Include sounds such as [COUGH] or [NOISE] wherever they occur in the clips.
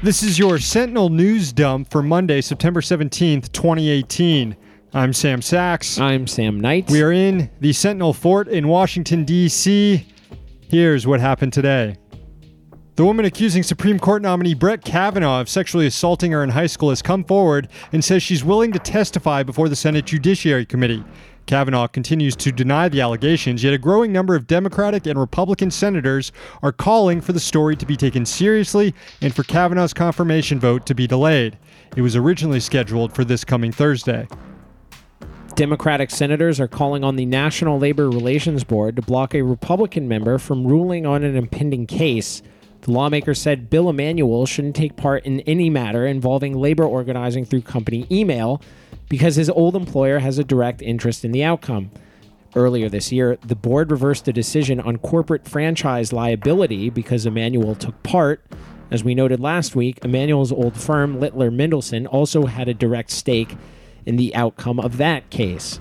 This is your Sentinel news dump for Monday, September 17th, 2018. I'm Sam Sacks. I'm Sam Knight. We are in the Sentinel Fort in Washington, D.C. Here's what happened today. The woman accusing Supreme Court nominee Brett Kavanaugh of sexually assaulting her in high school has come forward and says she's willing to testify before the Senate Judiciary Committee. Kavanaugh continues to deny the allegations, yet a growing number of Democratic and Republican senators are calling for the story to be taken seriously and for Kavanaugh's confirmation vote to be delayed. It was originally scheduled for this coming Thursday. Democratic senators are calling on the National Labor Relations Board to block a Republican member from ruling on an impending case. The lawmaker said Bill Emanuel shouldn't take part in any matter involving labor organizing through company email because his old employer has a direct interest in the outcome. Earlier this year, the board reversed a decision on corporate franchise liability because Emanuel took part. As we noted last week, Emanuel's old firm, Littler Mendelson, also had a direct stake in the outcome of that case.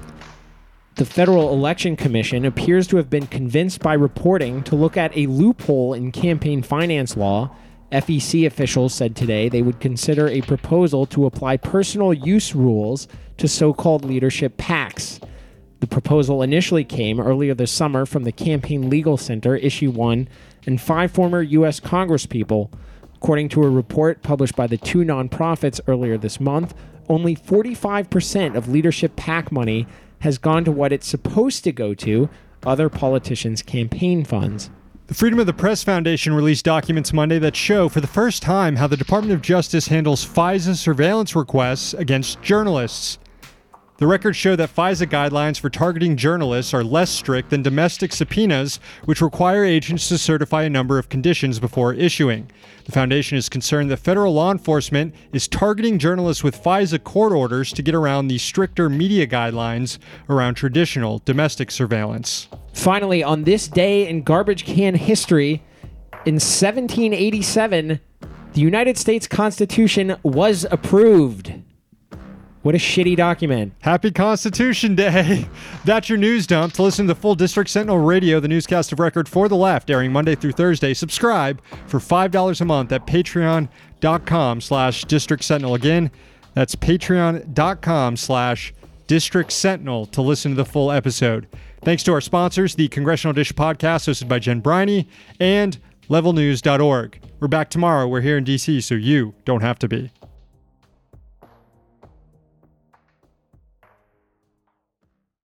The Federal Election Commission appears to have been convinced by reporting to look at a loophole in campaign finance law. FEC officials said today they would consider a proposal to apply personal use rules to so called leadership PACs. The proposal initially came earlier this summer from the Campaign Legal Center, Issue 1, and five former U.S. Congresspeople. According to a report published by the two nonprofits earlier this month, only 45% of leadership PAC money has gone to what it's supposed to go to other politicians' campaign funds. The Freedom of the Press Foundation released documents Monday that show for the first time how the Department of Justice handles FISA surveillance requests against journalists. The records show that FISA guidelines for targeting journalists are less strict than domestic subpoenas, which require agents to certify a number of conditions before issuing. The foundation is concerned that federal law enforcement is targeting journalists with FISA court orders to get around the stricter media guidelines around traditional domestic surveillance. Finally, on this day in garbage can history, in 1787, the United States Constitution was approved. What a shitty document. Happy Constitution Day. [LAUGHS] That's your news dump. To listen to the full District Sentinel Radio, the newscast of record for the left, airing Monday through Thursday, subscribe for $5 a month at patreon.com slash District Sentinel. Again, that's patreon.com slash District Sentinel to listen to the full episode. Thanks to our sponsors, the Congressional Dish podcast hosted by Jen Briney and levelnews.org. We're back tomorrow. We're here in DC, so you don't have to be.